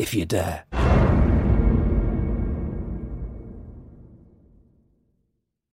if you dare.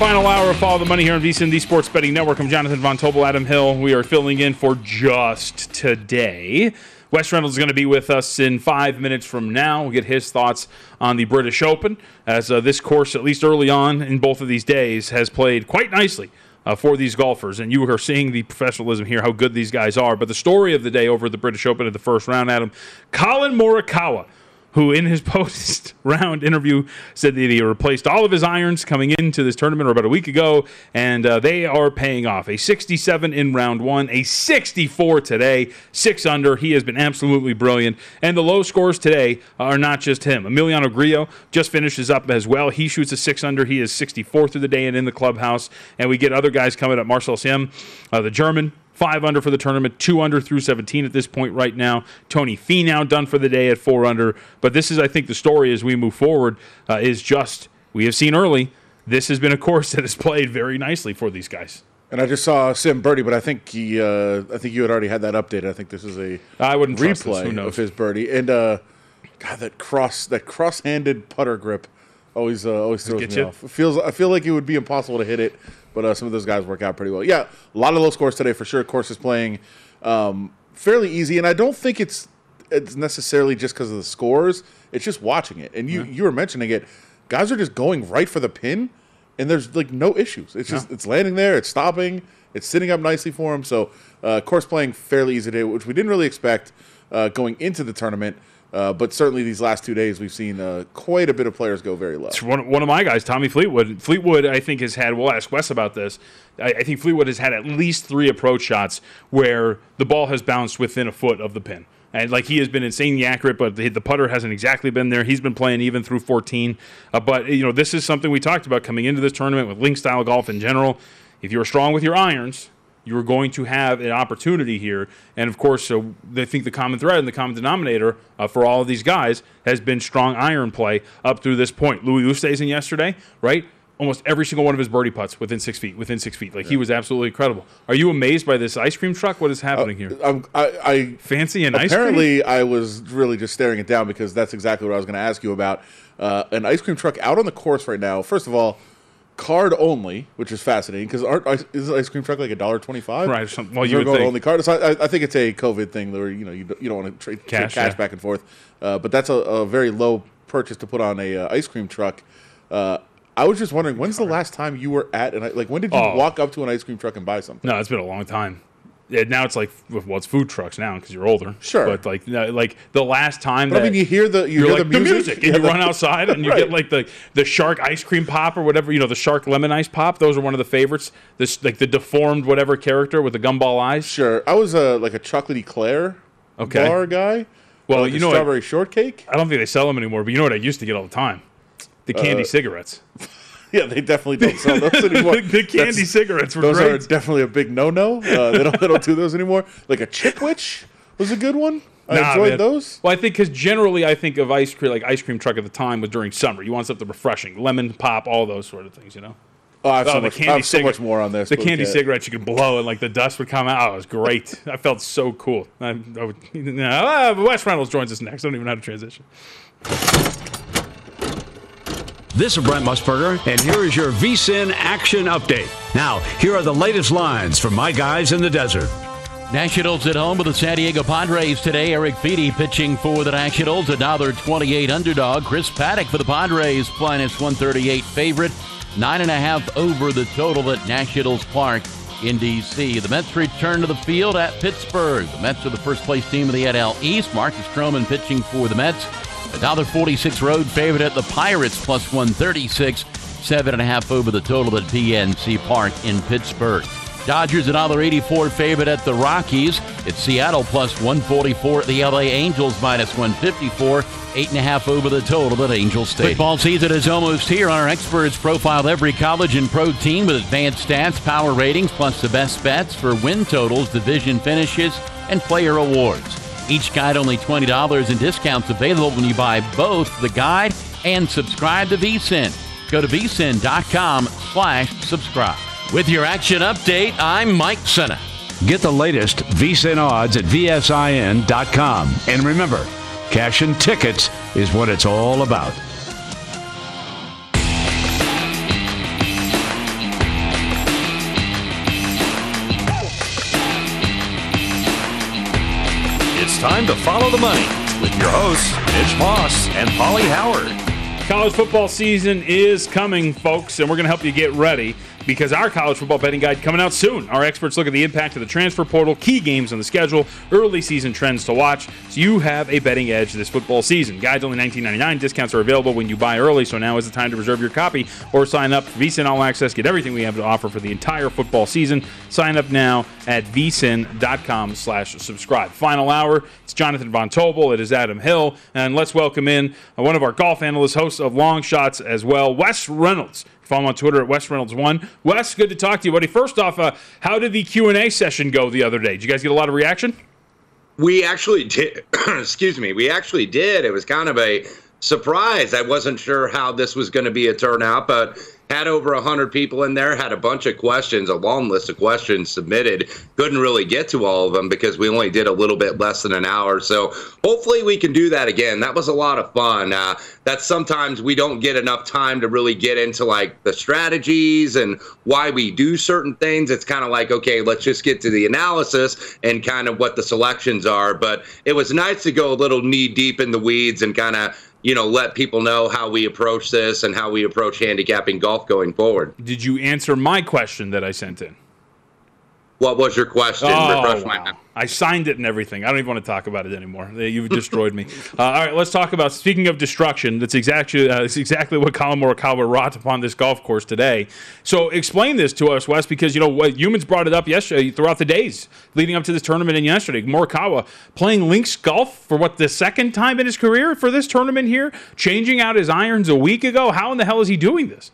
Final hour of Follow the Money here on VSIN, the Sports Betting Network. I'm Jonathan Von Tobel, Adam Hill. We are filling in for just today. Wes Reynolds is going to be with us in five minutes from now. We'll get his thoughts on the British Open, as uh, this course, at least early on in both of these days, has played quite nicely uh, for these golfers. And you are seeing the professionalism here, how good these guys are. But the story of the day over the British Open in the first round, Adam, Collin Morikawa who in his post round interview said that he replaced all of his irons coming into this tournament about a week ago, and uh, they are paying off. A 67 in round one, a 64 today, six under. He has been absolutely brilliant. And the low scores today are not just him. Emiliano Grillo just finishes up as well. He shoots a six under. He is 64 through the day and in the clubhouse. And we get other guys coming up. Marcel Siem, uh, the German, five under for the tournament, two under through 17 at this point right now. Tony Finau done for the day at four under. But this is, I think, the story as we move forward uh, is just we have seen early. This has been a course that has played very nicely for these guys. And I just saw Siem birdie, but I think he, uh, I think you had already had that updated. I think this is a I wouldn't trust this. Who replay of his birdie. And uh, God, that cross, that cross-handed putter grip, always, uh, always throws me you? off. It feels, I feel like it would be impossible to hit it, but uh, some of those guys work out pretty well. Yeah, a lot of low scores today for sure. Course is playing um, fairly easy, and I don't think it's it's necessarily just because of the scores. It's just watching it, and you you were mentioning it. Guys are just going right for the pin, and there's like no issues. It's just it's landing there, it's stopping, it's sitting up nicely for him. So, uh, course playing fairly easy today, which we didn't really expect uh, going into the tournament. Uh, but certainly these last two days, we've seen uh, quite a bit of players go very low. One, one of my guys, Tommy Fleetwood. Fleetwood, I think, has had, we'll ask Wes about this. I, I think Fleetwood has had at least three approach shots where the ball has bounced within a foot of the pin. And like he has been insanely accurate, but the, the putter hasn't exactly been there. He's been playing even through 14. Uh, but, you know, this is something we talked about coming into this tournament with link style golf in general. If you're strong with your irons, you're going to have an opportunity here. And of course, so I think the common thread and the common denominator uh, for all of these guys has been strong iron play up through this point. Louis Oosthuizen yesterday, right? Almost every single one of his birdie putts within six feet, within six feet. Like he was absolutely incredible. Are you amazed by this ice cream truck? What is happening here? I'm, I, I Fancy cream? apparently I was really just staring it down because that's exactly what I was going to ask you about. Uh, an ice cream truck out on the course right now. First of all, card only, which is fascinating because is the ice cream truck like a dollar twenty five? Right. Something, well, you would think. only card. So I, I, think it's a COVID thing where you know you don't, you don't want to trade cash, trade cash yeah. back and forth. Uh, but that's a, a, very low purchase to put on a uh, ice cream truck. Uh, I was just wondering when's the last time you were at and like when did you oh. walk up to an ice cream truck and buy something? No, it's been a long time now it's like well, it's food trucks now because you're older. Sure, but like like the last time, that I mean, you hear the you hear like, the music, the music and you run outside and you right. get like the the shark ice cream pop or whatever you know the shark lemon ice pop. Those are one of the favorites. This like the deformed whatever character with the gumball eyes. Sure, I was a like a chocolatey Claire okay. bar guy. Well, like you know, strawberry what, shortcake. I don't think they sell them anymore, but you know what I used to get all the time: the candy uh, cigarettes. Yeah, they definitely don't sell those anymore. the, the, candy That's, cigarettes were those great. are definitely a big no-no. Uh, they don't they don't do those anymore. Like a Chipwich was a good one. I nah, enjoyed man. those. Well, I think because generally I think of ice cream like ice cream truck at the time was during summer. You want something refreshing, lemon pop, all those sort of things. You know. Oh, I have, oh, so, much, I have so much more on this. The candy cigarettes you could blow and like the dust would come out. Oh, it was great. I felt so cool. I, I would, uh, Wes Reynolds joins us next. I don't even know how to transition. This is Brent Musburger, and here is your VSIN action update. Now, here are the latest lines from my guys in the desert. Nationals at home with the San Diego Padres today. Eric Fedde pitching for the Nationals, another 28 underdog. Chris Paddack for the Padres, minus 138 favorite. Nine and a half over the total at Nationals Park in D.C. The Mets return to the field at Pittsburgh. The Mets are the first place team of the NL East. Marcus Stroman pitching for the Mets. $1.46 road favorite at the Pirates, plus 136. Seven and a half over the total at PNC Park in Pittsburgh. Dodgers another 84 favorite at the Rockies. It's Seattle plus 144 at the LA Angels minus 154. Eight and a half over the total at Angel Stadium. Football season is almost here. Our experts profile every college and pro team with advanced stats, power ratings, plus the best bets for win totals, division finishes, and player awards. Each guide only $20 in discounts available when you buy both the guide and subscribe to VSIN. Go to vsin.com slash subscribe. With your action update, I'm Mike Senna. Get the latest VSIN odds at vsin.com. And remember, cash and tickets is what it's all about. Time to follow the money with your hosts, Mitch Moss and Pauly Howard. College football season is coming, folks, and we're going to help you get ready because our college football betting guide coming out soon. Our experts look at the impact of the transfer portal, key games on the schedule, early season trends to watch, so you have a betting edge this football season. Guides only $19.99. Discounts are available when you buy early, so now is the time to reserve your copy or sign up VSIN All Access. Get everything we have to offer for the entire football season. Sign up now at vsin.com slash subscribe. Final hour, it's Jonathan Von Tobel. It is Adam Hill. And let's welcome in one of our golf analysts, hosts of Long Shots as well, Wes Reynolds. Follow him on Twitter at Wes Reynolds One. Wes, good to talk to you, buddy. First off, uh, how did the Q and A session go the other day? Did you guys get a lot of reaction? We actually did. excuse me. We actually did. It was kind of a surprise. I wasn't sure how this was going to be a turnout, but had over 100 people in there, had a bunch of questions, a long list of questions submitted. Couldn't really get to all of them because we only did a little bit less than an hour. So hopefully we can do that again. That was a lot of fun. Uh, that sometimes we don't get enough time to really get into like the strategies and why we do certain things. It's kind of like, okay, let's just get to the analysis and kind of what the selections are. But it was nice to go a little knee deep in the weeds and kind of you know, let people know how we approach this and how we approach handicapping golf going forward. Did you answer my question that I sent in? What was your question? Oh, wow. I signed it and everything. I don't even want to talk about it anymore. You've destroyed me. Uh, all right, let's talk about. Speaking of destruction, that's exactly uh, exactly what Collin Morikawa wrought upon this golf course today. So explain this to us, Wes, because you know what humans brought it up yesterday throughout the days leading up to this tournament and yesterday. Morikawa playing links golf for what the second time in his career for this tournament here, changing out his irons a week ago. How in the hell is he doing this?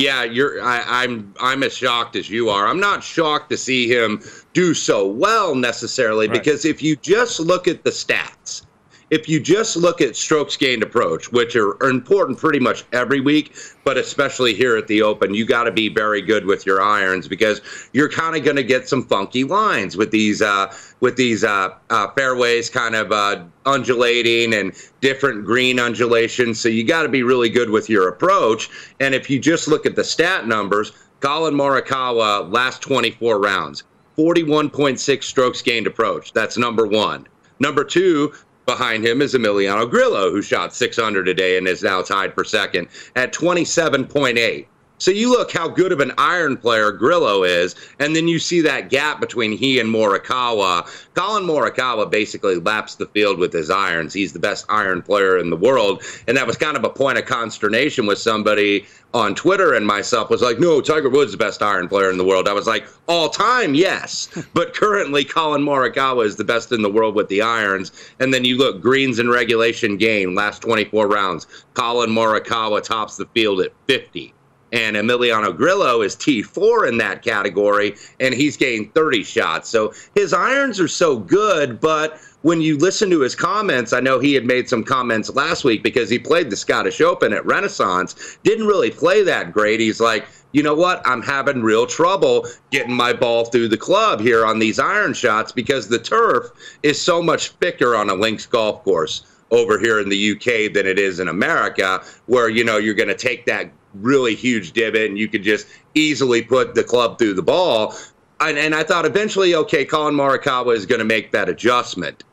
Yeah, you're. I, I'm. I'm as shocked as you are. I'm not shocked to see him do so well necessarily right. because if you just look at the stats, if you just look at strokes gained approach, which are, important pretty much every week, but especially here at the Open, you got to be very good with your irons because you're kind of going to get some funky lines with these uh, with these uh, uh, fairways kind of uh, undulating and different green undulations. So you got to be really good with your approach. And if you just look at the stat numbers, Collin Morikawa last 24 rounds, 41.6 strokes gained approach. That's number one. Number two, behind him is Emiliano Grillo, who shot 600 a day and is now tied for second at 27.8. So you look how good of an iron player Grillo is, and then you see that gap between he and Morikawa. Collin Morikawa basically laps the field with his irons. He's the best iron player in the world, and that was kind of a point of consternation with somebody on Twitter and myself was like, no, Tiger Woods is the best iron player in the world. I was like, all time, yes. but currently, Collin Morikawa is the best in the world with the irons. And then you look, greens and regulation gain, last 24 rounds. Collin Morikawa tops the field at 50 and Emiliano Grillo is T4 in that category, and he's gained 30 shots. So his irons are so good, but when you listen to his comments, I know he had made some comments last week because he played the Scottish Open at Renaissance, didn't really play that great. He's like, you know what? I'm having real trouble getting my ball through the club here on these iron shots because the turf is so much thicker on a links golf course over here in the UK than it is in America, where you know you're going to take that really huge divot and you could just easily put the club through the ball. And, and I thought eventually, okay, Collin Morikawa is going to make that adjustment.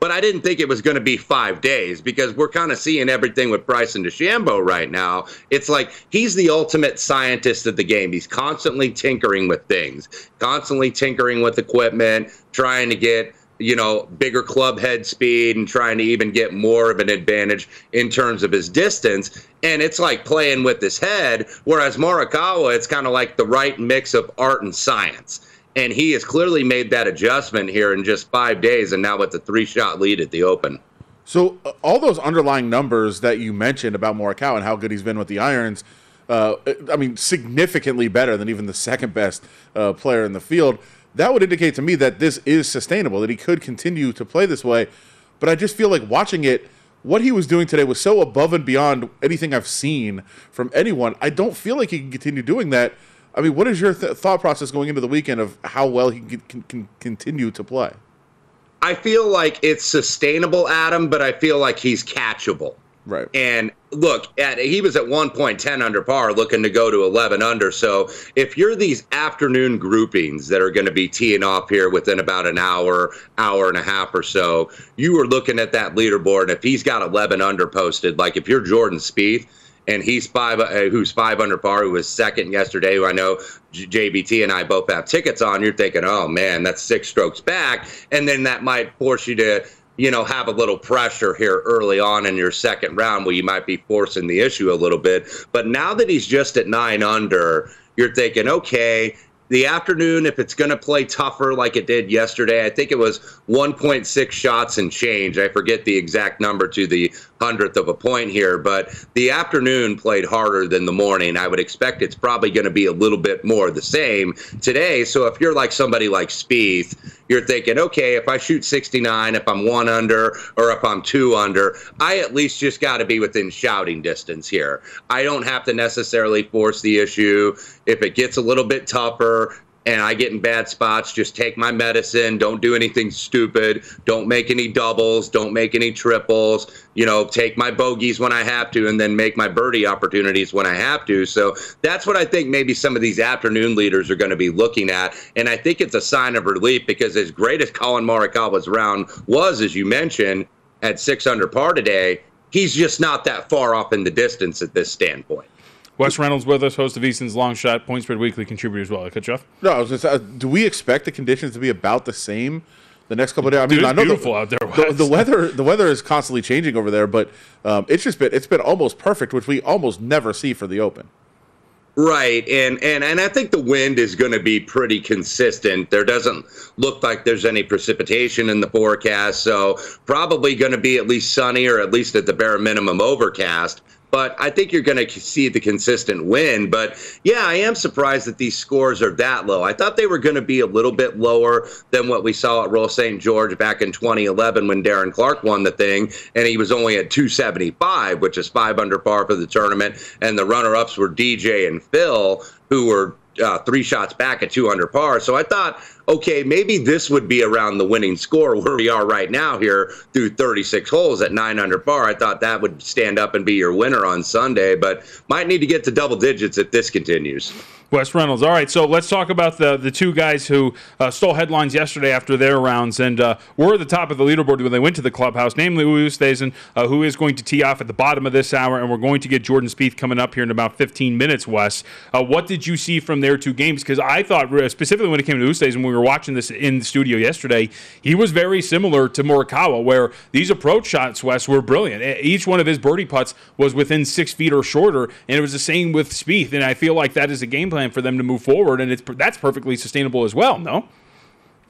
But I didn't think it was going to be five days because we're kind of seeing everything with Bryson DeChambeau right now. It's like he's the ultimate scientist of the game. He's constantly tinkering with things, constantly tinkering with equipment, trying to get you know, bigger club head speed and trying to even get more of an advantage in terms of his distance. And it's like playing with his head. Whereas Morikawa, it's kind of like the right mix of art and science. And he has clearly made that adjustment here in just five days and now with the three shot lead at the Open. So, uh, all those underlying numbers that you mentioned about Morikawa and how good he's been with the irons, uh, I mean, significantly better than even the second best uh, player in the field that would indicate to me that this is sustainable, that he could continue to play this way. But I just feel like watching it, what he was doing today was so above and beyond anything I've seen from anyone. I don't feel like he can continue doing that. I mean, what is your th- thought process going into the weekend of how well he can, can, can continue to play? I feel like it's sustainable, Adam, but I feel like he's catchable. Right. And look, at he was at one point ten under par, looking to go to 11 under. So if you're these afternoon groupings that are going to be teeing off here within about an hour, hour and a half or so, you are looking at that leaderboard. And if he's got 11 under posted, like if you're Jordan Spieth, and he's five, uh, who's five under par, who was second yesterday, who I know JBT and I both have tickets on. You're thinking, oh man, that's six strokes back, and then that might force you to you know, have a little pressure here early on in your second round where you might be forcing the issue a little bit. But now that he's just at nine under, you're thinking, okay, the afternoon, if it's going to play tougher like it did yesterday, I think it was 1.6 shots and change. I forget the exact number to the hundredth of a point here, but the afternoon played harder than the morning. I would expect it's probably going to be a little bit more the same today. So if you're like somebody like Spieth, you're thinking, okay, if I shoot 69, if I'm one under or if I'm two under, I at least just got to be within shouting distance here. I don't have to necessarily force the issue. If it gets a little bit tougher, and I get in bad spots, just take my medicine. Don't do anything stupid. Don't make any doubles. Don't make any triples. You know, take my bogeys when I have to and then make my birdie opportunities when I have to. So that's what I think maybe some of these afternoon leaders are going to be looking at. And I think it's a sign of relief because as great as Collin Morikawa's round was, as you mentioned, at six under par today, he's just not that far off in the distance at this standpoint. Wes Reynolds with us, host of Easton's Long Shot, Point Spread Weekly contributor as well. I cut you off. No, I was just, uh, do we expect the conditions to be about the same the next couple of days? I mean, Dude, I know beautiful the, out there. The, the, weather, the weather is constantly changing over there, but um, it's just been it's been almost perfect, which we almost never see for the Open. Right, and and and I think the wind is going to be pretty consistent. There doesn't look like there's any precipitation in the forecast, so probably going to be at least sunny or at least at the bare minimum overcast. But I think you're going to see the consistent win. But yeah, I am surprised that these scores are that low. I thought they were going to be a little bit lower than what we saw at Royal St. George back in 2011 when Darren Clarke won the thing, and he was only at 275, which is five under par for the tournament. And the runner ups were DJ and Phil, who were uh, three shots back at 200 par. So I thought, okay, maybe this would be around the winning score where we are right now here through 36 holes at 900 par. I thought that would stand up and be your winner on Sunday, but might need to get to double digits if this continues. Wes Reynolds. All right, so let's talk about the the two guys who uh, stole headlines yesterday after their rounds and uh, were at the top of the leaderboard when they went to the clubhouse, namely Oosthuizen, uh, who is going to tee off at the bottom of this hour, and we're going to get Jordan Spieth coming up here in about 15 minutes, Wes. Uh, what did you see from their two games? Because I thought, specifically when it came to Oosthuizen, when we were watching this in the studio yesterday, he was very similar to Morikawa, where these approach shots, Wes, were brilliant. Each one of his birdie putts was within six feet or shorter, and it was the same with Spieth, and I feel like that is a game plan for them to move forward, and it's that's perfectly sustainable as well. No.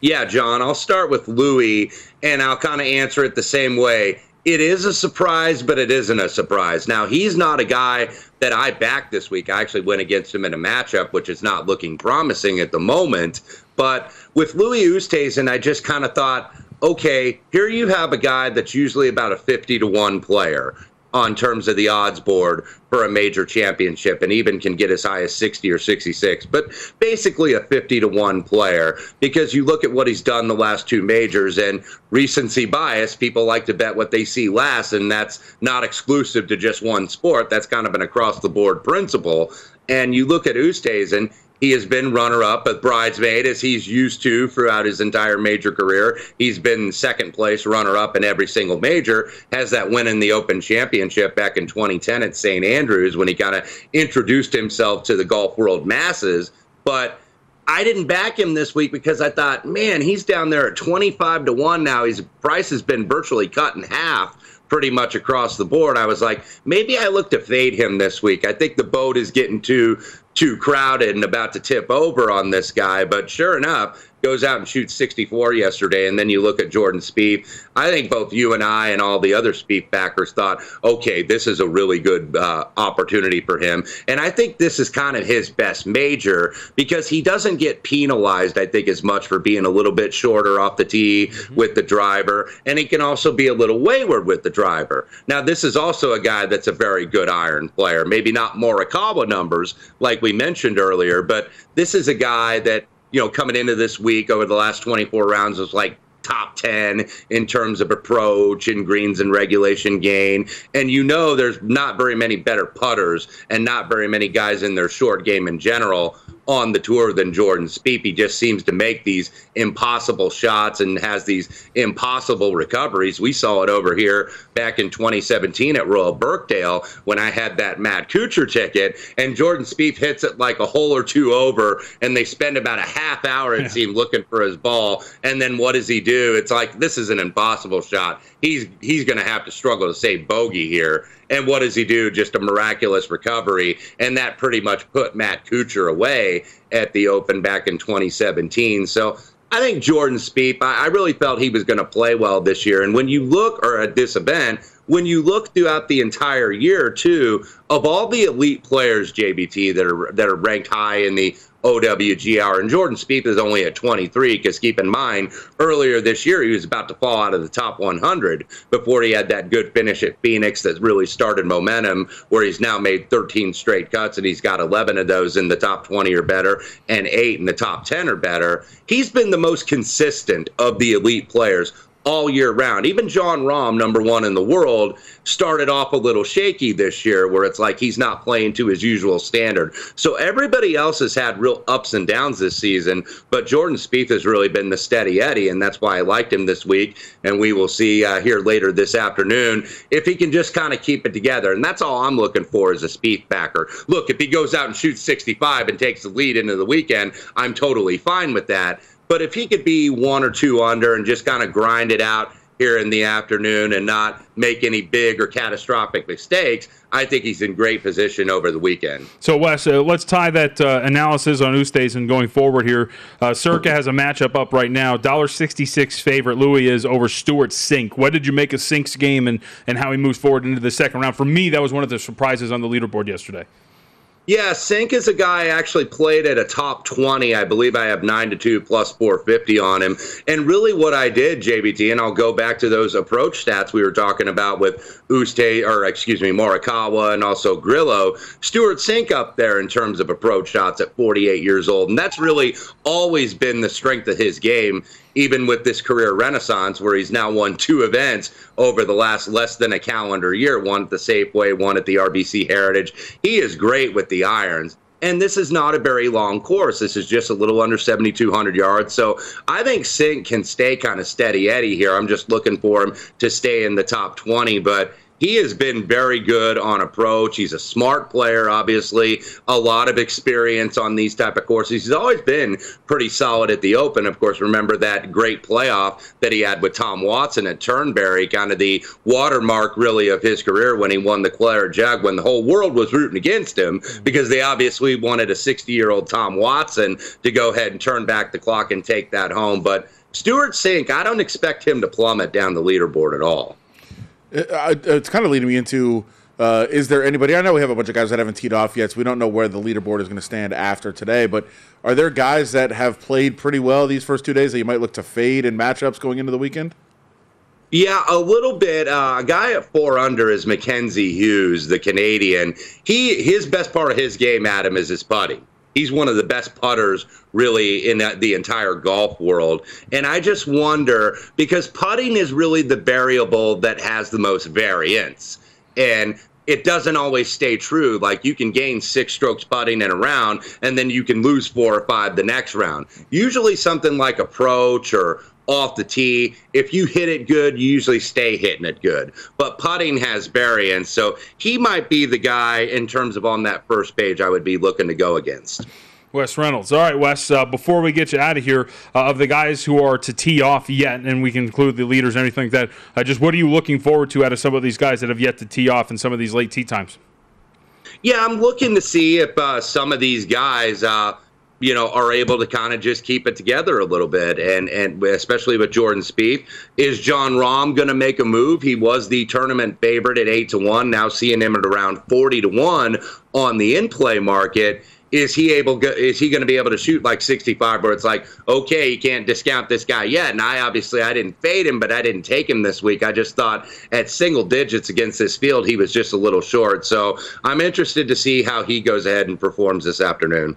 Yeah, John. I'll start with Louis, and I'll kind of answer it the same way. It is a surprise, but it isn't a surprise. Now, he's not a guy that I backed this week. I actually went against him in a matchup, which is not looking promising at the moment. But with Louis Oosthuizen, I just kind of thought, okay, here you have a guy that's usually about a 50 to 1 player on terms of the odds board for a major championship and even can get as high as 60 or 66 but basically a 50 to 1 player because you look at what he's done the last two majors and recency bias people like to bet what they see last and that's not exclusive to just one sport. That's kind of an across the board principle. And you look at Oosthuizen he has been runner up at Bridesmaid as he's used to throughout his entire major career. He's been second place runner up in every single major. Has that win in the Open Championship back in 2010 at St. Andrews when he kind of introduced himself to the golf world masses. But I didn't back him this week because I thought, man, he's down there at 25 to 1 now. His price has been virtually cut in half pretty much across the board. I was like, maybe I look to fade him this week. I think the boat is getting too too crowded and about to tip over on this guy. But sure enough, goes out and shoots 64 yesterday, and then you look at Jordan Spieth. I think both you and I and all the other Spieth backers thought, okay, this is a really good uh, opportunity for him. And I think this is kind of his best major because he doesn't get penalized, I think, as much for being a little bit shorter off the tee mm-hmm. with the driver, and he can also be a little wayward with the driver. Now, this is also a guy that's a very good iron player. Maybe not Morikawa numbers like we mentioned earlier, but this is a guy that you know, coming into this week over the last 24 rounds was like top 10 in terms of approach and greens and regulation gain. And you know, there's not very many better putters and not very many guys in their short game in general on the tour than Jordan Spieth. He just seems to make these impossible shots and has these impossible recoveries. We saw it over here back in 2017 at Royal Birkdale when I had that Matt Kuchar ticket, and Jordan Spieth hits it like a hole or two over, and they spend about a half hour, it seemed, looking for his ball. And then what does he do? It's like this is an impossible shot. He's he's going to have to struggle to say bogey here. And what does he do? Just a miraculous recovery. And that pretty much put Matt Kuchar away at the Open back in 2017. So I think Jordan Spieth, I really felt he was going to play well this year. And when you look, or at this event, when you look throughout the entire year, too, of all the elite players, JBT, that are that are ranked high in the OWGR. And Jordan Spieth is only at 23 because keep in mind, earlier this year he was about to fall out of the top 100 before he had that good finish at Phoenix that really started momentum, where he's now made 13 straight cuts and he's got 11 of those in the top 20 or better and eight in the top 10 or better. He's been the most consistent of the elite players all year round. Even Jon Rahm, number one in the world, started off a little shaky this year, where it's like he's not playing to his usual standard. So everybody else has had real ups and downs this season, but Jordan Spieth has really been the steady Eddie, and that's why I liked him this week. And we will see uh, here later this afternoon if he can just kind of keep it together. And that's all I'm looking for as a Spieth backer. Look, if he goes out and shoots 65 and takes the lead into the weekend, I'm totally fine with that. But if he could be one or two under and just kind of grind it out, here in the afternoon and not make any big or catastrophic mistakes, I think he's in great position over the weekend. So, Wes, uh, let's tie that uh, analysis on Oosthuizen going forward here. Uh, Circa has a matchup up right now. $1.66 favorite Louis is over Stewart Cink. What did you make of Cink's game and, and how he moves forward into the second round? For me, that was one of the surprises on the leaderboard yesterday. Yeah, Cink is a guy I actually played at a top 20. I believe I have 9 to 2 plus 450 on him. And really what I did, JBT, and I'll go back to those approach stats we were talking about with Uste, or excuse me, Morikawa and also Grillo. Stewart Cink up there in terms of approach shots at 48 years old. And that's really always been the strength of his game even with this career renaissance where he's now won two events over the last less than a calendar year one at the Safeway, one at the RBC Heritage. He is great with the irons. And this is not a very long course. This is just a little under 7,200 yards. So I think Cink can stay kind of steady Eddie here. I'm just looking for him to stay in the top 20. But he has been very good on approach. He's a smart player, obviously, a lot of experience on these type of courses. He's always been pretty solid at the Open. Of course, remember that great playoff that he had with Tom Watson at Turnberry, kind of the watermark really of his career when he won the Claret Jug when the whole world was rooting against him because they obviously wanted a 60-year-old Tom Watson to go ahead and turn back the clock and take that home. But Stewart Cink, I don't expect him to plummet down the leaderboard at all. Uh, it's kind of leading me into uh, is there anybody? I know we have a bunch of guys that haven't teed off yet, so we don't know where the leaderboard is going to stand after today. But are there guys that have played pretty well these first two days that you might look to fade in matchups going into the weekend? Yeah, a little bit. Uh, a guy at four under is Mackenzie Hughes, the Canadian. He his best part of his game, Adam, is his putting he's one of the best putters really in the entire golf world. And I just wonder because putting is really the variable that has the most variance. And it doesn't always stay true. Like you can gain six strokes putting in a round, and then you can lose four or five the next round. Usually, something like approach or off the tee. If you hit it good, you usually stay hitting it good. But putting has variance, so he might be the guy in terms of on that first page I would be looking to go against. Wes Reynolds. All right, Wes, uh, before we get you out of here, uh, of the guys who are to tee off yet, and we can include the leaders and everything like that, uh, just what are you looking forward to out of some of these guys that have yet to tee off in some of these late tee times? Yeah, I'm looking to see if uh, some of these guys uh, you know, are able to kind of just keep it together a little bit, and and especially with Jordan Spieth, is Jon Rahm going to make a move? He was the tournament favorite at eight to one. Now seeing him at around forty to one on the in play market. Is he able? Is he going to be able to shoot like 65? Where it's like, okay, you can't discount this guy yet. And I obviously I didn't fade him, but I didn't take him this week. I just thought at single digits against this field, he was just a little short. So I'm interested to see how he goes ahead and performs this afternoon.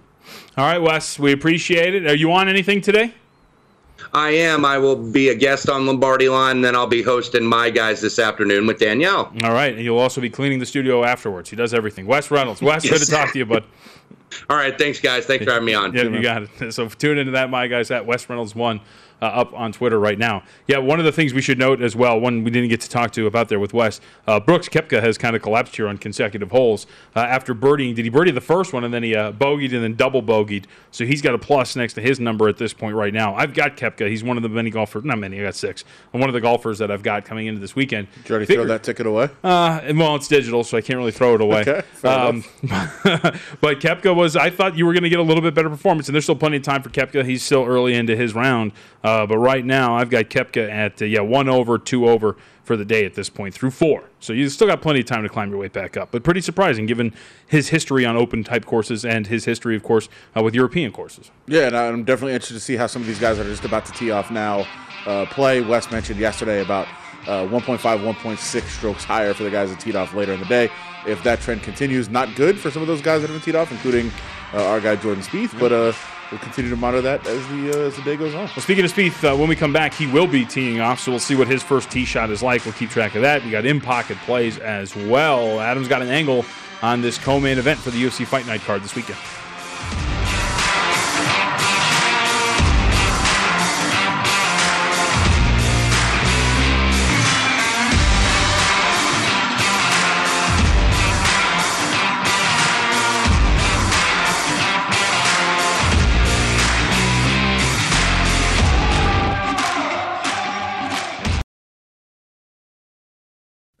All right, Wes, we appreciate it. Are you on anything today? I am. I will be a guest on Lombardi Line, and then I'll be hosting my guys this afternoon with Danielle. All right, and you'll also be cleaning the studio afterwards. He does everything. Wes Reynolds. Wes, yes. good to talk to you, bud. All right, thanks, guys. Thanks for having me on. Yeah, you got it. So tune into that, my guys, at Wes Reynolds one uh, up on Twitter right now. Yeah, one of the things we should note as well, one we didn't get to talk to about there with Wes, uh, Brooks Koepka has kind of collapsed here on consecutive holes uh, after birdieing. Did he birdie the first one and then he uh, bogeyed and then double bogeyed? So he's got a plus next to his number at this point right now. I've got Koepka. He's one of the many golfers, not many, I got six. I'm one of the golfers that I've got coming into this weekend. Did you already Figure, throw that ticket away? Uh, well, it's digital, so I can't really throw it away. Okay, um, but Koepka was, I thought you were going to get a little bit better performance, and there's still plenty of time for Koepka. He's still early into his round. Uh, but right now, I've got Koepka at uh, yeah one over, two over for the day at this point through four. So you still got plenty of time to climb your way back up. But pretty surprising given his history on open type courses and his history, of course, uh, with European courses. Yeah, and I'm definitely interested to see how some of these guys that are just about to tee off now uh, play. Wes mentioned yesterday about uh, 1.5, 1.6 strokes higher for the guys that teed off later in the day. If that trend continues, not good for some of those guys that have teed off, including uh, our guy Jordan Spieth, but uh, we'll continue to monitor that as the uh, as the day goes on. Well, speaking of Spieth, uh, when we come back, he will be teeing off, so we'll see what his first tee shot is like. We'll keep track of that. We got in pocket plays as well. Adam's got an angle on this co-main event for the UFC Fight Night card this weekend.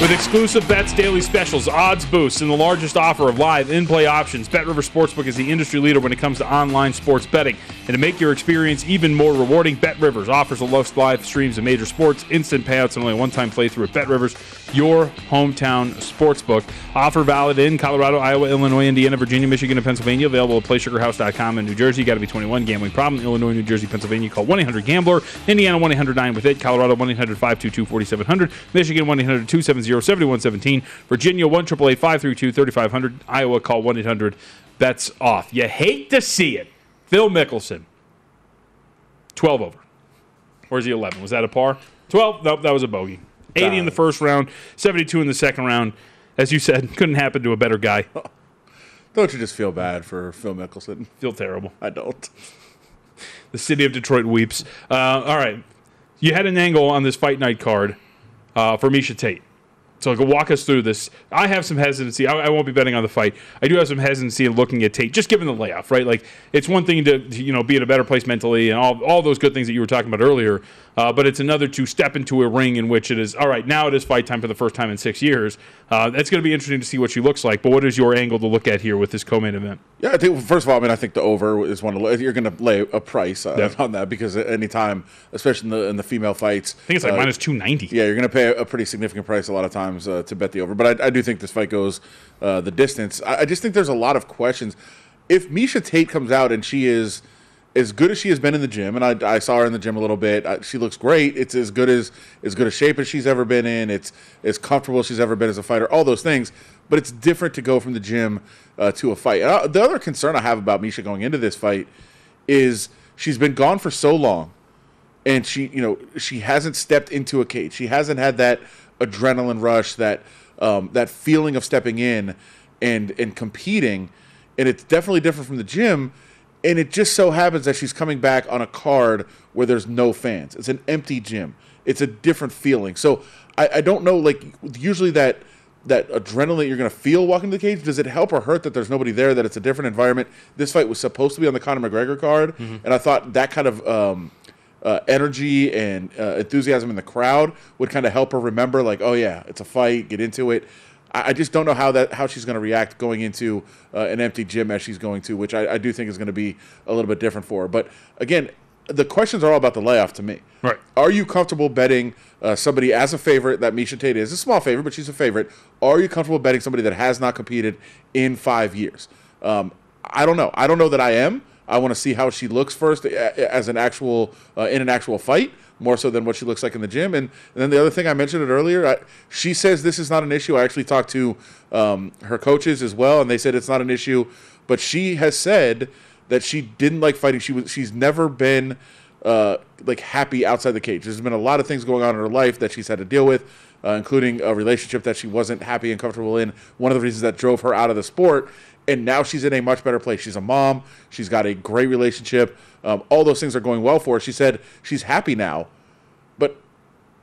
With exclusive bets, daily specials, odds boosts, and the largest offer of live in-play options, Bet River Sportsbook is the industry leader when it comes to online sports betting. And to make your experience even more rewarding, Bet Rivers offers the most live streams of major sports, instant payouts, and only a one-time playthrough at Bet Rivers, your hometown sportsbook. Offer valid in Colorado, Iowa, Illinois, Indiana, Virginia, Michigan, and Pennsylvania. Available at PlaySugarHouse.com in New Jersey. Got to be 21. Gambling problem? Illinois, New Jersey, Pennsylvania. Call 1-800-GAMBLER. Indiana 1-800-9 with it. Colorado 1-800-522-4700. Michigan 1-800-270 7117. Virginia 1 3500 Iowa call 1 800 bets off. You hate to see it. Phil Mickelson, 12 over. Where's the 11? Was that a par? 12? Nope, that was a bogey. 80 in the first round, 72 in the second round. As you said, couldn't happen to a better guy. Don't you just feel bad for Phil Mickelson? Feel terrible. I don't. The city of Detroit weeps. Uh, all right. You had an angle on this fight night card uh, for Miesha Tate. So like, walk us through this. I have some hesitancy. I, I, won't be betting on the fight. I do have some hesitancy in looking at Tate, just given the layoff, right? Like it's one thing to, to you know be in a better place mentally and all all those good things that you were talking about earlier. Uh, but it's another to step into a ring in which it is all right. Now it is fight time for the first time in six years. Uh, that's going to be interesting to see what she looks like. But what is your angle to look at here with this co-main event? Yeah, I think first of all, I mean, I think the over is one. Of, you're going to lay a price uh, yep. on that because anytime, especially in the in the female fights, I think it's like minus two ninety. Yeah, you're going to pay a, a, pretty significant price a lot of times uh, to bet the over. But I, I, do think this fight goes uh, the distance. I, I just think there's a lot of questions. If Miesha Tate comes out and she is as good as she has been in the gym, and I, I saw her in the gym a little bit. I, she looks great. It's as good as as good a shape as she's ever been in. It's as comfortable as she's ever been as a fighter. All those things, but it's different to go from the gym uh, to a fight. Uh, the other concern I have about Miesha going into this fight is she's been gone for so long, and she you know she hasn't stepped into a cage. She hasn't had that adrenaline rush, that um, that feeling of stepping in and and competing, and it's definitely different from the gym and it just so happens that she's coming back on a card where there's no fans. It's an empty gym. It's a different feeling. So I, I don't know. Like usually that that adrenaline you're going to feel walking to the cage. Does it help or hurt that there's nobody there? That it's a different environment. This fight was supposed to be on the Conor McGregor card, mm-hmm. and I thought that kind of. Um, uh, energy and uh, enthusiasm in the crowd would kind of help her remember, like, oh yeah, it's a fight, get into it. I just don't know how that how she's going to react going into uh, an empty gym as she's going to, which I, I do think is going to be a little bit different for her. But again, the questions are all about the layoff to me. Right. Are you comfortable betting uh, somebody as a favorite that Miesha Tate is a small favorite, but she's a favorite? Are you comfortable betting somebody that has not competed in five years? Um, I don't know. I don't know that I am. I want to see how she looks first as an actual uh, in an actual fight, more so than what she looks like in the gym. And, and then the other thing I mentioned it earlier. I, she says this is not an issue. I actually talked to um, her coaches as well, and they said it's not an issue. But she has said that she didn't like fighting. She was she's never been uh, like happy outside the cage. There's been a lot of things going on in her life that she's had to deal with, uh, including a relationship that she wasn't happy and comfortable in. One of the reasons that drove her out of the sport. And now she's in a much better place. She's a mom. She's got a great relationship. Um, all those things are going well for her. She said she's happy now. But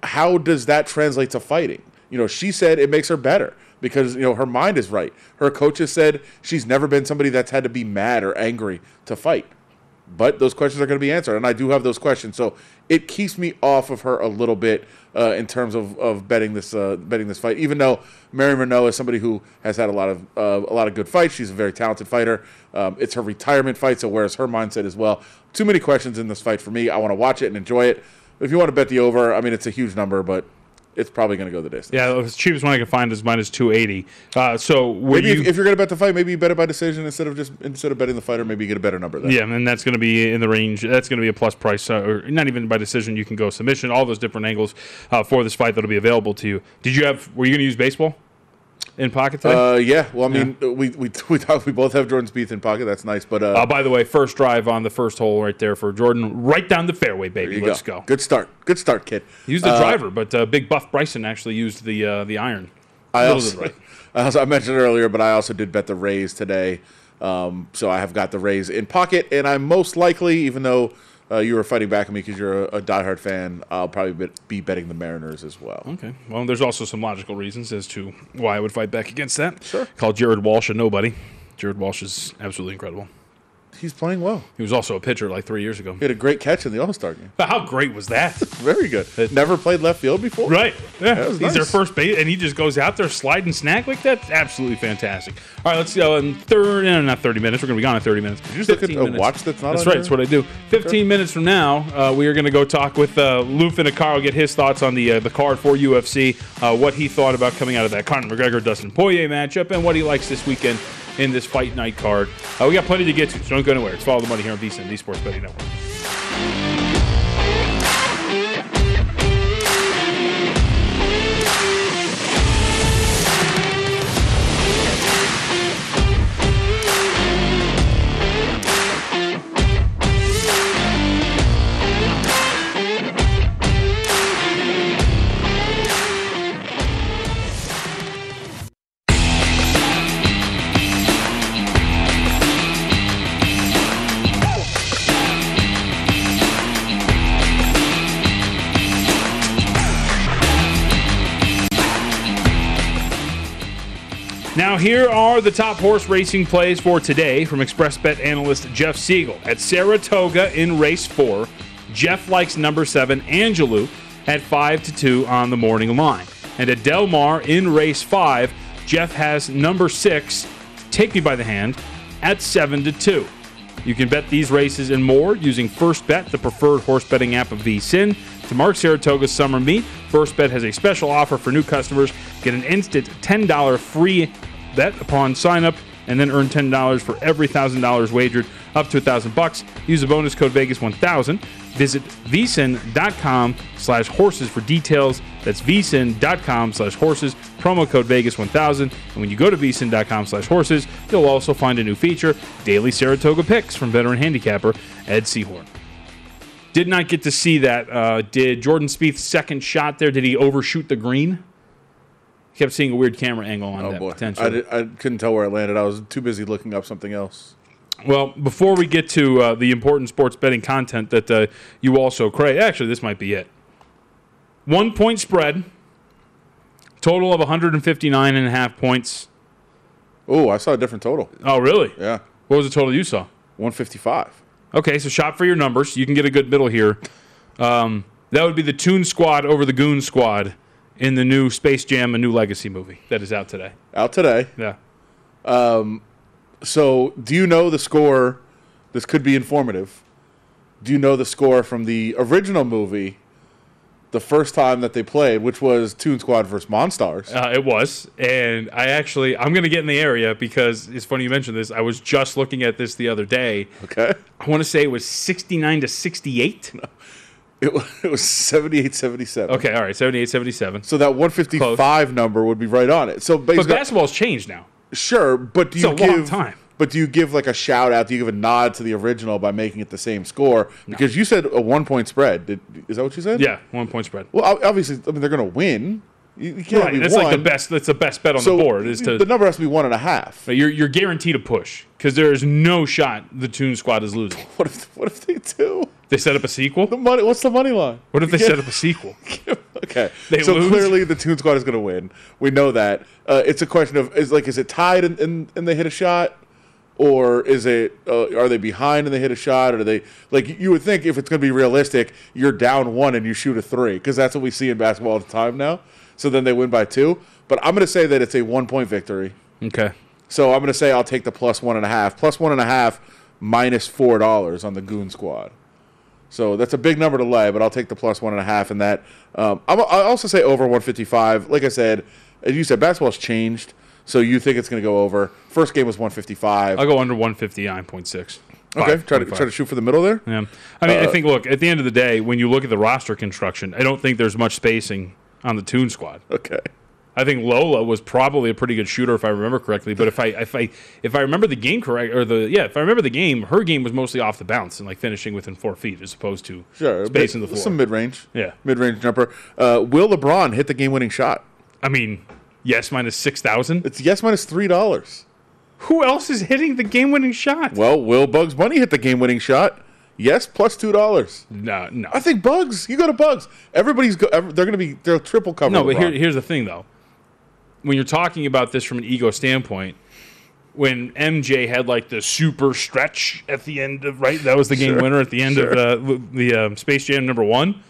how does that translate to fighting? You know, she said it makes her better because you know her mind is right. Her coaches said she's never been somebody that's had to be mad or angry to fight. But those questions are going to be answered, and I do have those questions. So it keeps me off of her a little bit uh, in terms of, of betting this uh, betting this fight. Even though Marion Reneau is somebody who has had a lot of uh, a lot of good fights, she's a very talented fighter. Um, it's her retirement fight, so where's her mindset as well? Too many questions in this fight for me. I want to watch it and enjoy it. If you want to bet the over, I mean it's a huge number, but it's probably going to go the distance. Yeah, the cheapest one I can find is minus two eighty. Uh, so Maybe you? if, if you're going to bet the fight, maybe you bet it by decision instead of just instead of betting the fighter. Maybe you get a better number. Then. Yeah, and that's going to be in the range. That's going to be a plus price, uh, or not even by decision. You can go submission. All those different angles uh, for this fight that'll be available to you. Did you have? Were you going to use baseball in pocket today? Uh, yeah. Well, I mean, we we we, thought we both have Jordan Spieth in pocket. That's nice, but uh, Uh, by the way, first drive on the first hole right there for Jordan, right down the fairway, baby. Let's go. go. Good start. Good start, kid. Use the Uh, driver, but uh, Big Buff Bryson actually used the uh, the iron. I also, right. I also I mentioned earlier, but I also did bet the Rays today. Um, so I have got the Rays in pocket, and I'm most likely, even though uh, you were fighting back at me because you're a, a diehard fan, I'll probably be, be betting the Mariners as well. Okay. Well, there's also some logical reasons as to why I would fight back against that. Sure. Called Jared Walsh a nobody. Jared Walsh is absolutely incredible. He's playing well. He was also a pitcher like three years ago. He had a great catch in the All Star game. How great was that? Very good. Never played left field before. Right. Yeah. He's nice. their first base, and he just goes out there sliding snack like that. Absolutely fantastic. All right, let's go in third, no, not 30 minutes. We're going to be gone in 30 minutes. Did you just look at 15 a watch that's not That's on right. your- That's what I do. 15 minutes from now, uh, we are going to go talk with uh, Lou Finocchiaro, get his thoughts on the uh, the card for UFC, uh, what he thought about coming out of that Conor McGregor Dustin Poirier matchup, and what he likes this weekend in this fight night card. Uh, we got plenty to get to, so don't go anywhere. It's Follow the Money here on VSiN, the Sports Betting Network. Now, here are the top horse racing plays for today from Express Bet analyst Jeff Siegel. At Saratoga in race four, Jeff likes number seven, Angelou, at 5 to 2 on the morning line. And at Del Mar in race five, Jeff has number six, Take Me by the Hand, at 7 to 2. You can bet these races and more using First Bet, the preferred horse betting app of VSIN. To mark Saratoga's summer meet, First Bet has a special offer for new customers. Get an instant $10 free bet upon sign up and then earn $10 for every $1,000 wagered up to 1000 bucks. Use the bonus code Vegas1000. Visit vsin.com slash horses for details. That's vsin.com slash horses, promo code Vegas1000. And when you go to vsin.com slash horses, you'll also find a new feature, Daily Saratoga Picks from veteran handicapper Ed Seahorn. Did not get to see that. Uh, did Jordan Spieth's second shot there, did he overshoot the green? Kept seeing a weird camera angle on Oh that boy, potential. I, did, I couldn't tell where it landed. I was too busy looking up something else. Well, before we get to uh, the important sports betting content that uh, you also crave, actually, this might be it. One point spread, total of 159 and a half points. Oh, I saw a different total. Oh, really? Yeah. What was the total you saw? 155. Okay, so shop for your numbers. You can get a good middle here. Um, that would be the Toon Squad over the Goon Squad in the new Space Jam: A New Legacy movie that is out today. Out today. Yeah. Um, so, do you know the score? This could be informative. do you know the score from the original movie? The first time that they played, which was Toon Squad versus Monstars. Uh, it was, and I actually I'm going to get in the area because it's funny you mentioned this. I was just looking at this the other day. Okay, I want to say it was 69 to 68. It was, it was 78 77. Okay, all right, 78 77. So that 155 number would be right on it. So But basketball's changed now. Sure, but do It's you a give long time. But do you give like a shout out? Do you give a nod to the original by making it the same score? Because you said a one point spread. Did, is that what you said? Yeah, one point spread. Well, obviously, I mean they're going to win. You, can't Right, that's like the best. That's the best bet on So the board. Is to the number has to be one and a half. You're you're guaranteed a push because there is no shot the Toon Squad is losing. What if what if they do? They set up a sequel. The money. What's the money line? What if they set up a sequel? Okay, They so lose? clearly the Toon Squad is going to win. We know that. Uh, it's a question of is like is it tied and, and, and they hit a shot, or is it uh, are they behind and they hit a shot, or they like you would think if it's going to be realistic, you're down one and you shoot a three because that's what we see in basketball all the time now. So then they win by two. But I'm going to say that it's a one point victory. Okay. So I'm going to say I'll take the plus one and a half. Plus one and a half minus four dollars on the Goon Squad. So that's a big number to lay, but I'll take the plus one and a half in that. Um, I'm, I also say over 155. Like I said, as you said, basketball's changed, so you think it's going to go over. First game was 155. I'll go under 159.6. Okay, try to try to shoot for the middle there. Yeah. I mean, I Uh, think, look, at the end of the day, when you look at the roster construction, I don't think there's much spacing on the Toon Squad. Okay. I think Lola was probably a pretty good shooter if I remember correctly. But if I if I if I remember the game correct or the yeah if I remember the game, her game was mostly off the bounce and like finishing within four feet as opposed to Sure, spacing mid- the floor. Some mid range. Yeah. mid range jumper. Uh, will LeBron hit the game winning shot? I mean, yes minus six thousand. It's yes minus three dollars. Who else is hitting the game winning shot? Well, will Bugs Bunny hit the game winning shot? Yes, plus two dollars. No, no. I think Bugs. You go to Bugs. Everybody's go, ev- they're going to be they're triple cover. No, but here, here's the thing, though. When you're talking about this from an ego standpoint, when MJ had like the super stretch at the end of right, that was the game Sure, winner at the end sure. of uh, the um, Space Jam number one.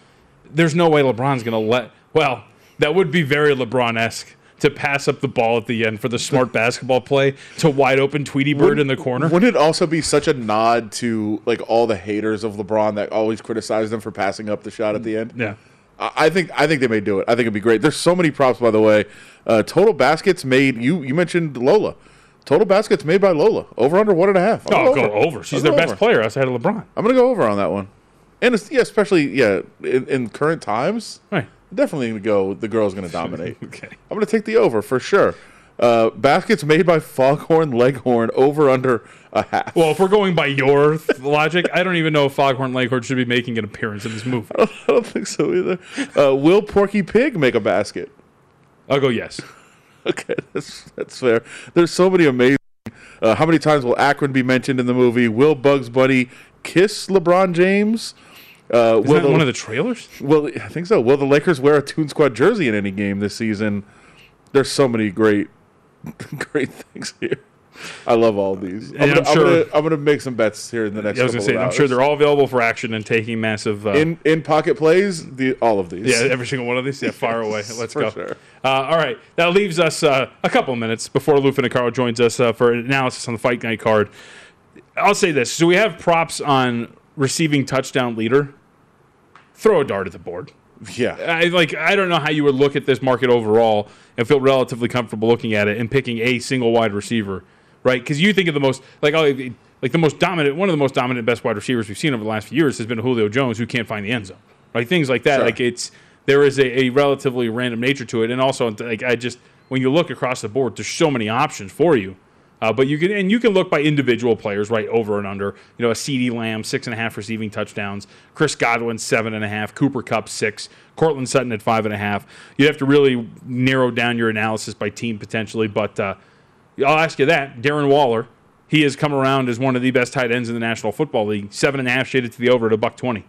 There's no way LeBron's going to let. Well, that would be very LeBron esque to pass up the ball at the end for the smart basketball play to wide open Tweety Bird in the corner. Wouldn't it also be such a nod to like all the haters of LeBron that always criticize them for passing up the shot at the end? Yeah. I think I think they may do it. I think it'd be great. There's so many props, by the way. Uh, total baskets made. You you mentioned Lola. Total baskets made by Lola. Over under one and a half. Oh, go over. She's I'll their best over. player outside of LeBron. I'm gonna go over on that one. And it's, yeah, especially yeah, in, in current times, Right. definitely gonna go. The girl's gonna dominate. Okay. I'm gonna take the over for sure. Uh, baskets made by Foghorn Leghorn over under a half. Well, if we're going by your th- logic, I don't even know if Foghorn Leghorn should be making an appearance in this movie. I don't think so either. Uh, will Porky Pig make a basket? I'll go yes. Okay, that's that's fair. There's so many amazing. Uh, how many times will Akron be mentioned in the movie? Will Bugs Bunny kiss LeBron James? Uh, Isn't that one of the trailers? Well, I think so. Will the Lakers wear a Toon Squad jersey in any game this season? There's so many great, great things here. I love all these. I'm, gonna, I'm I'm, sure- gonna, I'm gonna make some bets here in the next. I was to say, I'm sure they're all available for action and taking massive. Uh, in in pocket plays. The all of these. yeah, every single one of these. Yeah, far away. Let's For go. sure. Uh, all right, that leaves us uh, a couple minutes before Lou Carl joins us uh, for an analysis on the fight night card. I'll say this: so we have props on receiving touchdown leader. Throw a dart at the board. Yeah. I like I don't know how you would look at this market overall and feel relatively comfortable looking at it and picking a single wide receiver, right? Because you think of the most like oh, like the most dominant one of the most dominant best wide receivers we've seen over the last few years has been Julio Jones who can't find the end zone, right? Things like that. Sure. Like it's there is a, a relatively random nature to it, and also like I just when you look across the board, there's so many options for you. Uh, but you can and you can look by individual players, right, over and under. You know, a CeeDee Lamb, six and a half receiving touchdowns. Chris Godwin, seven and a half. Cooper Kupp, six. Courtland Sutton at five and a half. You'd have to really narrow down your analysis by team potentially. But uh, I'll ask you that. Darren Waller, he has come around as one of the best tight ends in the National Football League. Seven and a half shaded to the over at a buck twenty.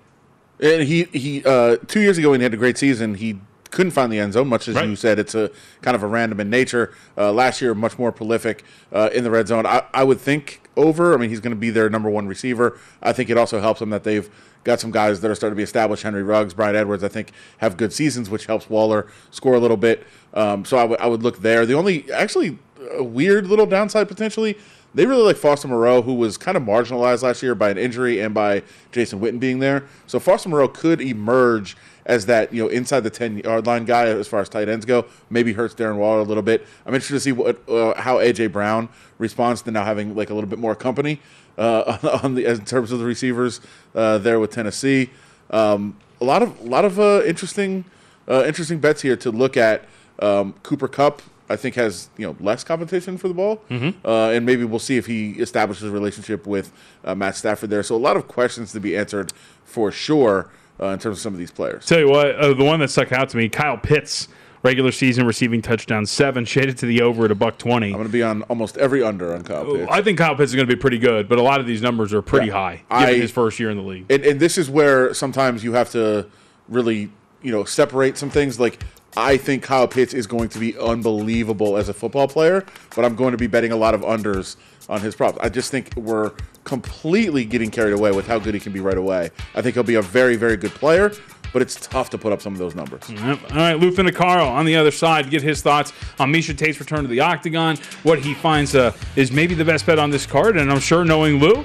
And he he uh, two years ago when he had a great season, he couldn't find the end zone. Much as Right. you said, it's a kind of a random in nature. Uh, last year, much more prolific uh, in the red zone. I, I would think over. I mean, he's going to be their number one receiver. I think it also helps them that they've got some guys that are starting to be established. Henry Ruggs, Bryan Edwards, I think have good seasons, which helps Waller score a little bit. Um, so I would I would look there. The only actually a weird little downside potentially. they really like Foster Moreau, who was kind of marginalized last year by an injury and by Jason Witten being there. So Foster Moreau could emerge as that you know inside the ten yard line guy as far as tight ends go. Maybe hurts Darren Waller a little bit. I'm interested to see what uh, how AJ Brown responds to now having like a little bit more company uh, on the in terms of the receivers uh, there with Tennessee. Um, a lot of a lot of uh, interesting uh, interesting bets here to look at. Um, Cooper Kupp, I think, has you know less competition for the ball, Mm-hmm. uh, and maybe we'll see if he establishes a relationship with uh, Matt Stafford there. So a lot of questions to be answered for sure uh, in terms of some of these players. Tell you what, uh, the one that stuck out to me, Kyle Pitts, regular season receiving touchdown seven, shaded to the over at a buck twenty. I'm going to be on almost every under on Kyle Pitts. I think Kyle Pitts is going to be pretty good, but a lot of these numbers are pretty Yeah. high I- given his first year in the league. And, and this is where sometimes you have to really, you know, separate some things. Like I think Kyle Pitts is going to be unbelievable as a football player, but I'm going to be betting a lot of unders on his props. I just think we're completely getting carried away with how good he can be right away. I think he'll be a very, very good player, but it's tough to put up some of those numbers. Yep. All right, Lou Finocchiaro on the other side get his thoughts on Miesha Tate's return to the octagon, what he finds uh, is maybe the best bet on this card, and I'm sure knowing Lou,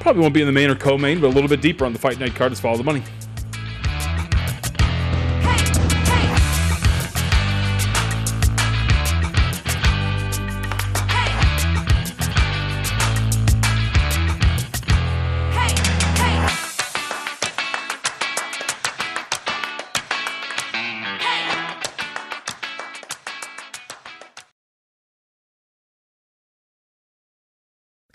probably won't be in the main or co-main, but a little bit deeper on the fight night card. Let's follow the money.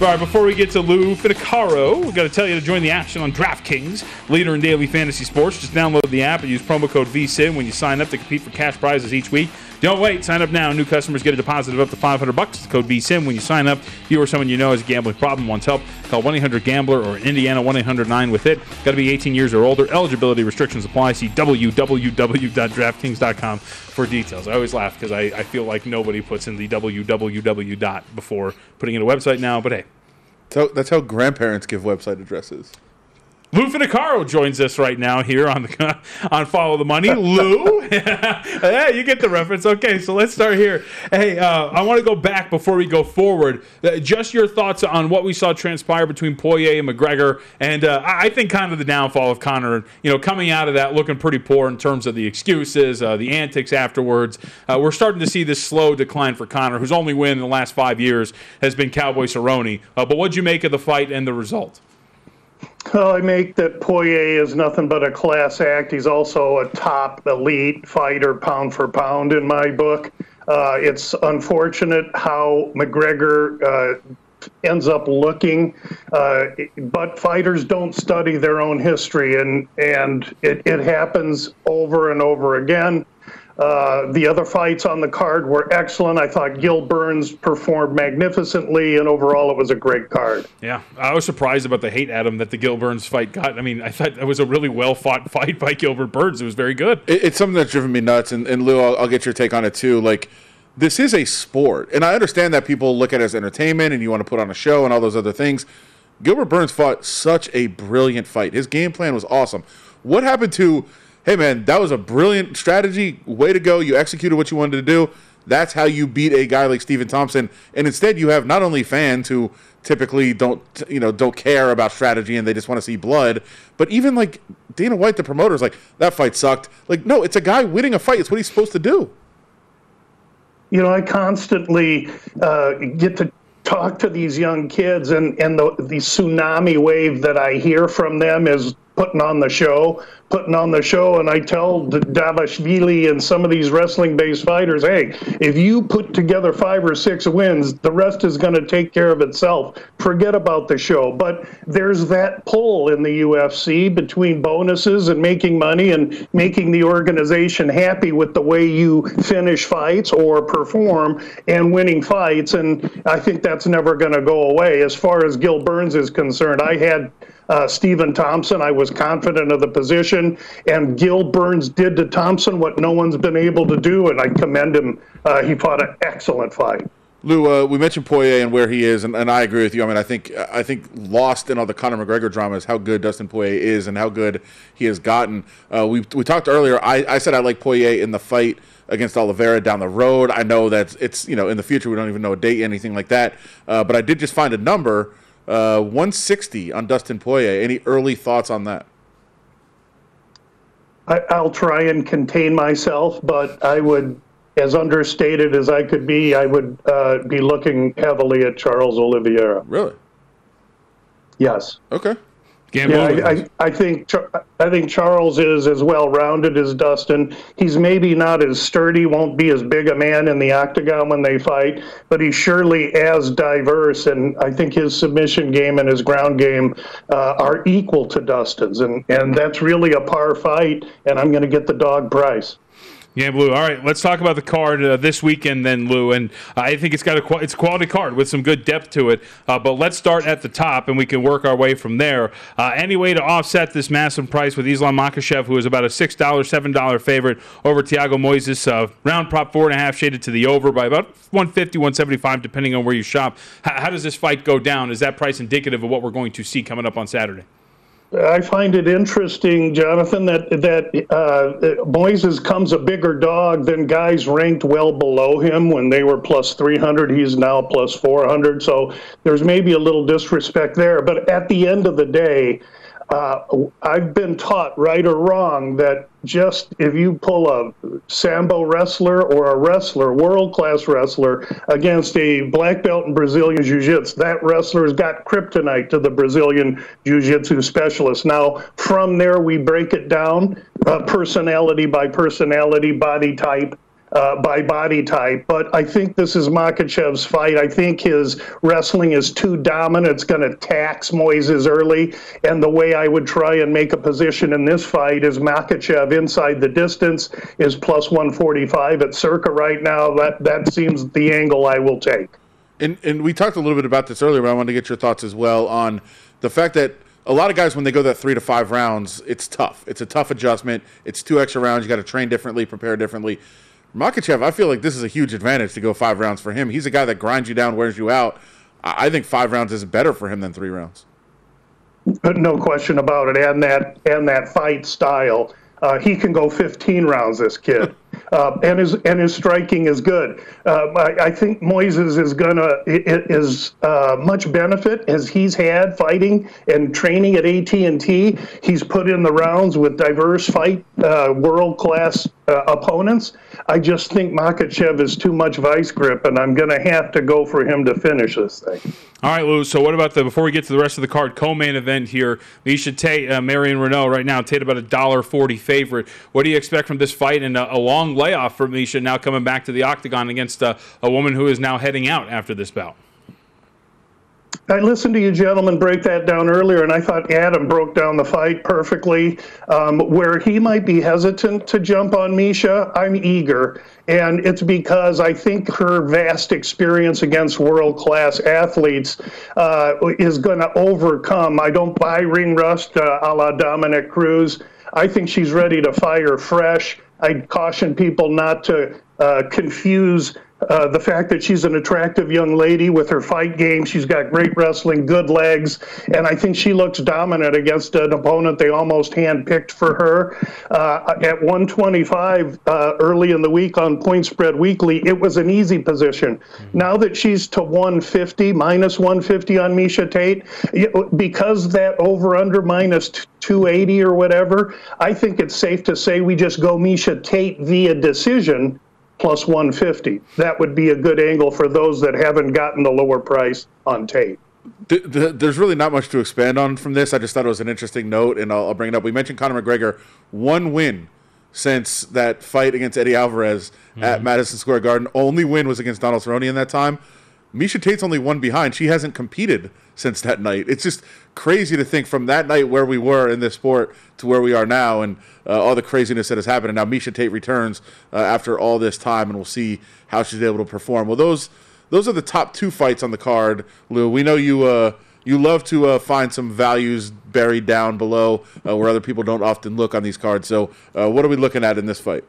All right, before we get to Lou Finocchiaro, we got to tell you to join the action on DraftKings, leader in daily fantasy sports. Just download the app and use promo code VSIN when you sign up to compete for cash prizes each week. Don't wait, sign up now. New customers get a deposit of up to 500 bucks. Code VSIN when you sign up. You or someone you know has a gambling problem wants help, call 1-800-GAMBLER or in Indiana 1-800-9 with it. Got to be 18 years or older. Eligibility restrictions apply. See www.draftkings.com for details. I always laugh because I, I feel like nobody puts in the www dot before putting in a website now, but hey. So that's how grandparents give website addresses. Lou Finocchiaro joins us right now here on the on Follow the Money. Lou, yeah, you get the reference. Okay, so let's start here. Hey, uh, I want to go back before we go forward. Uh, just your thoughts on what we saw transpire between Poirier and McGregor, and uh, I think kind of the downfall of Conor. You know, coming out of that looking pretty poor in terms of the excuses, uh, the antics afterwards. Uh, we're starting to see this slow decline for Conor, whose only win in the last five years has been Cowboy Cerrone. Uh, but what'd you make of the fight and the result? Well, I make that Poirier is nothing but a class act. He's also a top elite fighter, pound for pound, in my book. Uh, it's unfortunate how McGregor uh, ends up looking, uh, but fighters don't study their own history, and and it, it happens over and over again. Uh, the other fights on the card were excellent. I thought Gil Burns performed magnificently, and overall, it was a great card. Yeah, I was surprised about the hate, Adam, that the Gil Burns fight got. I mean, I thought it was a really well fought fight by Gilbert Burns. It was very good. It, it's something that's driven me nuts, and, and Lou, I'll, I'll get your take on it too. Like, this is a sport, and I understand that people look at it as entertainment, and you want to put on a show and all those other things. Gilbert Burns fought such a brilliant fight. His game plan was awesome. What happened to hey man, that was a brilliant strategy. Way to go. You executed what you wanted to do. That's how you beat a guy like Stephen Thompson. And instead you have not only fans who typically don't you know don't care about strategy and they just want to see blood, but even like Dana White, the promoter, is like, that fight sucked. Like, no, it's a guy winning a fight. It's what he's supposed to do. You know, I constantly uh, get to talk to these young kids, and, and the, the tsunami wave that I hear from them is putting on the show, putting on the show. And I tell Dvalishvili and some of these wrestling based fighters, hey, if you put together five or six wins, the rest is going to take care of itself. Forget about the show. But there's that pull in the UFC between bonuses and making money and making the organization happy with the way you finish fights or perform and winning fights. And I think that's never going to go away. As far as Gil Burns is concerned, I had uh, Stephen Thompson. I was confident of the position, and Gil Burns did to Thompson what no one's been able to do, and I commend him. Uh, he fought an excellent fight. Lou, uh, we mentioned Poirier and where he is, and, and, I agree with you. I mean, I think I think lost in all the Conor McGregor drama is how good Dustin Poirier is and how good he has gotten. Uh, we we talked earlier. I, I said I like Poirier in the fight against Oliveira down the road. I know that it's you know in the future we don't even know a date anything like that. Uh, but I did just find a number uh, 160 on Dustin Poirier. Any early thoughts on that? I, I'll try and contain myself, but I would, as understated as I could be, I would uh, be looking heavily at Charles Oliveira. Really? Yes. Okay. Yeah, I, I, I, think I think Charles is as well rounded as Dustin. He's maybe not as sturdy, won't be as big a man in the octagon when they fight, but he's surely as diverse. And I think his submission game and his ground game uh, are equal to Dustin's, and and that's really a par fight. And I'm going to get the dog price. Yeah, Lou. All right, let's talk about the card uh, this weekend, then, Lou. And I think it's got a it's a quality card with some good depth to it. Uh, but let's start at the top, and we can work our way from there. Uh, any way to offset this massive price with Islam Makhachev, who is about a six dollar, seven dollar favorite over Thiago Moises, uh, round prop four and a half, shaded to the over by about 150, 175, depending on where you shop. H- how does this fight go down? Is that price indicative of what we're going to see coming up on Saturday? I find it interesting, Jonathan, that that uh, Moises comes a bigger dog than guys ranked well below him when they were plus 300. He's now plus 400. So there's maybe a little disrespect there. But at the end of the day, uh, I've been taught, right or wrong, that just if you pull a sambo wrestler or a wrestler, world class wrestler, against a black belt in Brazilian Jiu Jitsu, that wrestler's got kryptonite to the Brazilian Jiu Jitsu specialist. Now, from there, we break it down uh, personality by personality, body type uh, by body type. But I think this is Makhachev's fight. I think his wrestling is too dominant. It's going to tax Moises early. And the way I would try and make a position in this fight is Makachev inside the distance is plus 145 at circa right now. That, that seems the angle I will take. And, and we talked a little bit about this earlier, but I want to get your thoughts as well on the fact that a lot of guys when they go that three to five rounds, it's tough. It's a tough adjustment. It's two extra rounds. You got to train differently, prepare differently. Makhachev, I feel like this is a huge advantage to go five rounds for him. He's a guy that grinds you down, wears you out. I think five rounds is better for him than three rounds. no question about it, and that and that fight style. Uh, he can go 15 rounds. This kid, uh, and his and his striking is good. Uh, I, I, think Moises is gonna is uh, much benefit as he's had fighting and training at AT and T. He's put in the rounds with diverse fight, uh, world class uh, opponents. I just think Makhachev is too much vice grip, and I'm gonna have to go for him to finish this thing. All right, Lou. So what about the before we get to the rest of the card, co-main event here? Miesha Tate, uh, Marion Reneau right now. Tate about a dollar forty favorite. What do you expect from this fight and a, a long layoff for Miesha now coming back to the octagon against uh, a woman who is now heading out after this bout? I listened to you gentlemen break that down earlier, and I thought Adam broke down the fight perfectly. Um, where he might be hesitant to jump on Miesha, I'm eager. And it's because I think her vast experience against world class athletes uh, is going to overcome. I don't buy ring rust uh, a la Dominick Cruz. I think she's ready to fire fresh. I caution people not to uh, confuse uh, the fact that she's an attractive young lady with her fight game. She's got great wrestling, good legs, and I think she looks dominant against an opponent they almost handpicked for her. Uh, at 125 uh, early in the week on Point Spread Weekly, it was an easy position. Mm-hmm. Now that she's to 150, minus 150 on Miesha Tate, because that over under minus 280 or whatever, I think it's safe to say we just go Miesha Tate via decision plus 150. That would be a good angle for those that haven't gotten the lower price on Tate. There's really not much to expand on from this. I just thought it was an interesting note, and I'll, bring it up. We mentioned Conor McGregor, one win since that fight against Eddie Alvarez mm-hmm. at Madison Square Garden. Only win was against Donald Cerrone in that time. Miesha Tate's only one behind. She hasn't competed since that night. It's just crazy to think from that night where we were in this sport to where we are now and uh, all the craziness that has happened. And now Miesha Tate returns uh, after all this time, and we'll see how she's able to perform. Well, those those are the top two fights on the card, Lou. We know you uh, you love to uh, find some values buried down below uh, where other people don't often look on these cards. So, uh, what are we looking at in this fight?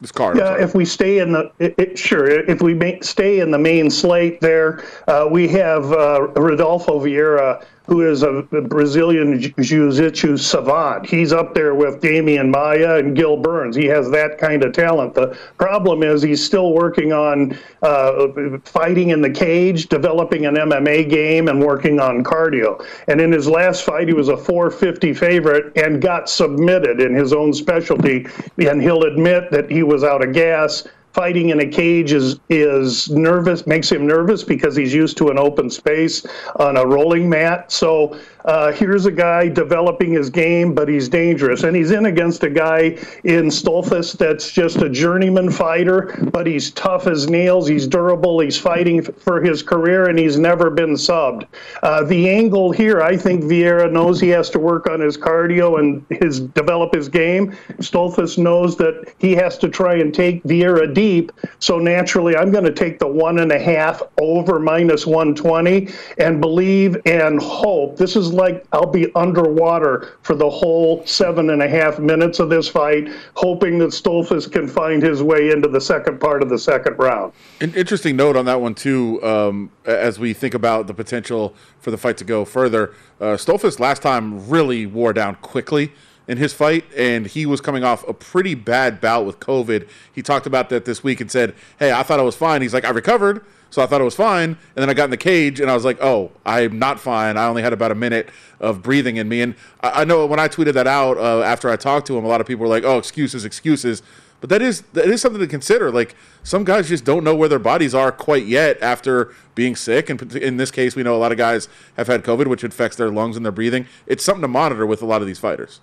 This card. Yeah, if we stay in the it, it, sure, if we stay in the main slate there, uh, we have uh, Rodolfo Vieira who is a Brazilian jiu-jitsu savant. He's up there with Demian Maya and Gil Burns. He has that kind of talent. The problem is he's still working on uh, fighting in the cage, developing an MMA game, and working on cardio. And in his last fight, he was a 450 favorite and got submitted in his own specialty. And he'll admit that he was out of gas fighting in a cage is is nervous makes him nervous because he's used to an open space on a rolling mat. So uh, here's a guy developing his game, but he's dangerous. And he's in against a guy in Stoltzfus that's just a journeyman fighter, but he's tough as nails. He's durable. He's fighting for his career, and he's never been subbed. Uh, the angle here, I think Vieira knows he has to work on his cardio and his develop his game. Stoltzfus knows that he has to try and take Vieira deep. So naturally, I'm going to take the one and a half over minus 120 and believe and hope. This is like I'll be underwater for the whole seven and a half minutes of this fight, hoping that Stoltzfus can find his way into the second part of the second round. An interesting note on that one too, um, as we think about the potential for the fight to go further. Uh, Stoltzfus last time really wore down quickly in his fight, and he was coming off a pretty bad bout with COVID. He talked about that this week and said, "Hey, I thought I was fine." He's like, "I recovered." So I thought it was fine. And then I got in the cage and I was like, oh, I'm not fine. I only had about a minute of breathing in me. And I, I know when I tweeted that out uh, after I talked to him, a lot of people were like, oh, excuses, excuses. But that is that is something to consider. Like some guys just don't know where their bodies are quite yet after being sick. And in this case, we know a lot of guys have had COVID, which affects their lungs and their breathing. It's something to monitor with a lot of these fighters.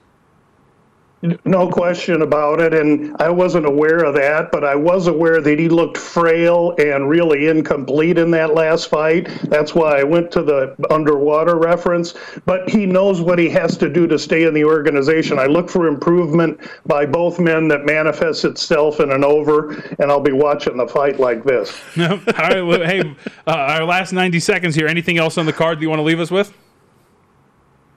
No question about it. And I wasn't aware of that, but I was aware that he looked frail and really incomplete in that last fight. That's why I went to the underwater reference. But he knows what he has to do to stay in the organization. I look for improvement by both men that manifests itself in an over, and I'll be watching the fight like this. All right. Hey, uh, our last 90 seconds here. Anything else on the card that you want to leave us with?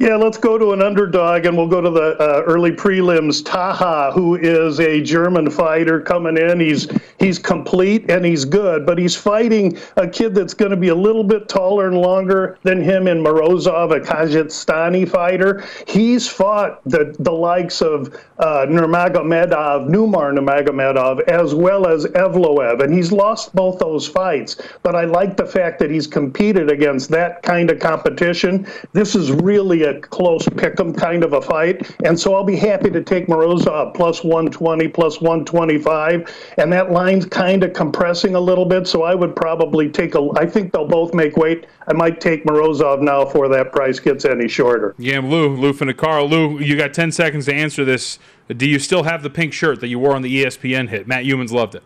Yeah, let's go to an underdog and we'll go to the uh, early prelims. Taha, who is a German fighter coming in. He's he's complete and he's good, but he's fighting a kid that's going to be a little bit taller and longer than him in Morozov, a Kazakhstani fighter. He's fought the, the likes of uh, Nurmagomedov, Umar Nurmagomedov, as well as Evloev, and he's lost both those fights. But I like the fact that he's competed against that kind of competition. This is really a close pick 'em kind of a fight. And so I'll be happy to take Morozov plus 120, plus 125. And that line's kind of compressing a little bit. So I would probably take a, I think they'll both make weight. I might take Morozov now before that price gets any shorter. Yeah, Lou, Lou Finocchiaro. Lou, you got 10 seconds to answer this. Do you still have the pink shirt that you wore on the ESPN hit? Matt Youmans loved it.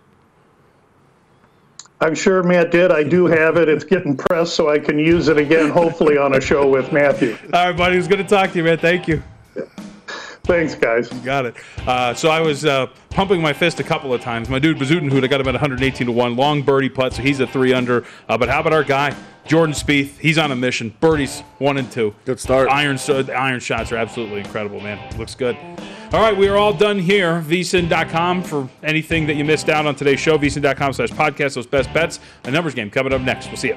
I'm sure Matt did. I do have it. It's getting pressed so I can use it again, hopefully on a show with Matthew. All right, buddy. It was good to talk to you, man. Thank you. Thanks, guys. You got it. Uh, so I was uh, pumping my fist a couple of times. My dude Bezuidenhout, I got him at 118 to 1. Long birdie putt, so he's a three under. Uh, but how about our guy, Jordan Spieth? He's on a mission. Birdies, one and two. Good start. Iron, so, iron shots are absolutely incredible, man. Looks good. All right, we are all done here. VSIN.com for anything that you missed out on today's show. VSIN.com slash podcast, those best bets. A numbers game coming up next. We'll see you.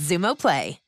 Xumo Play.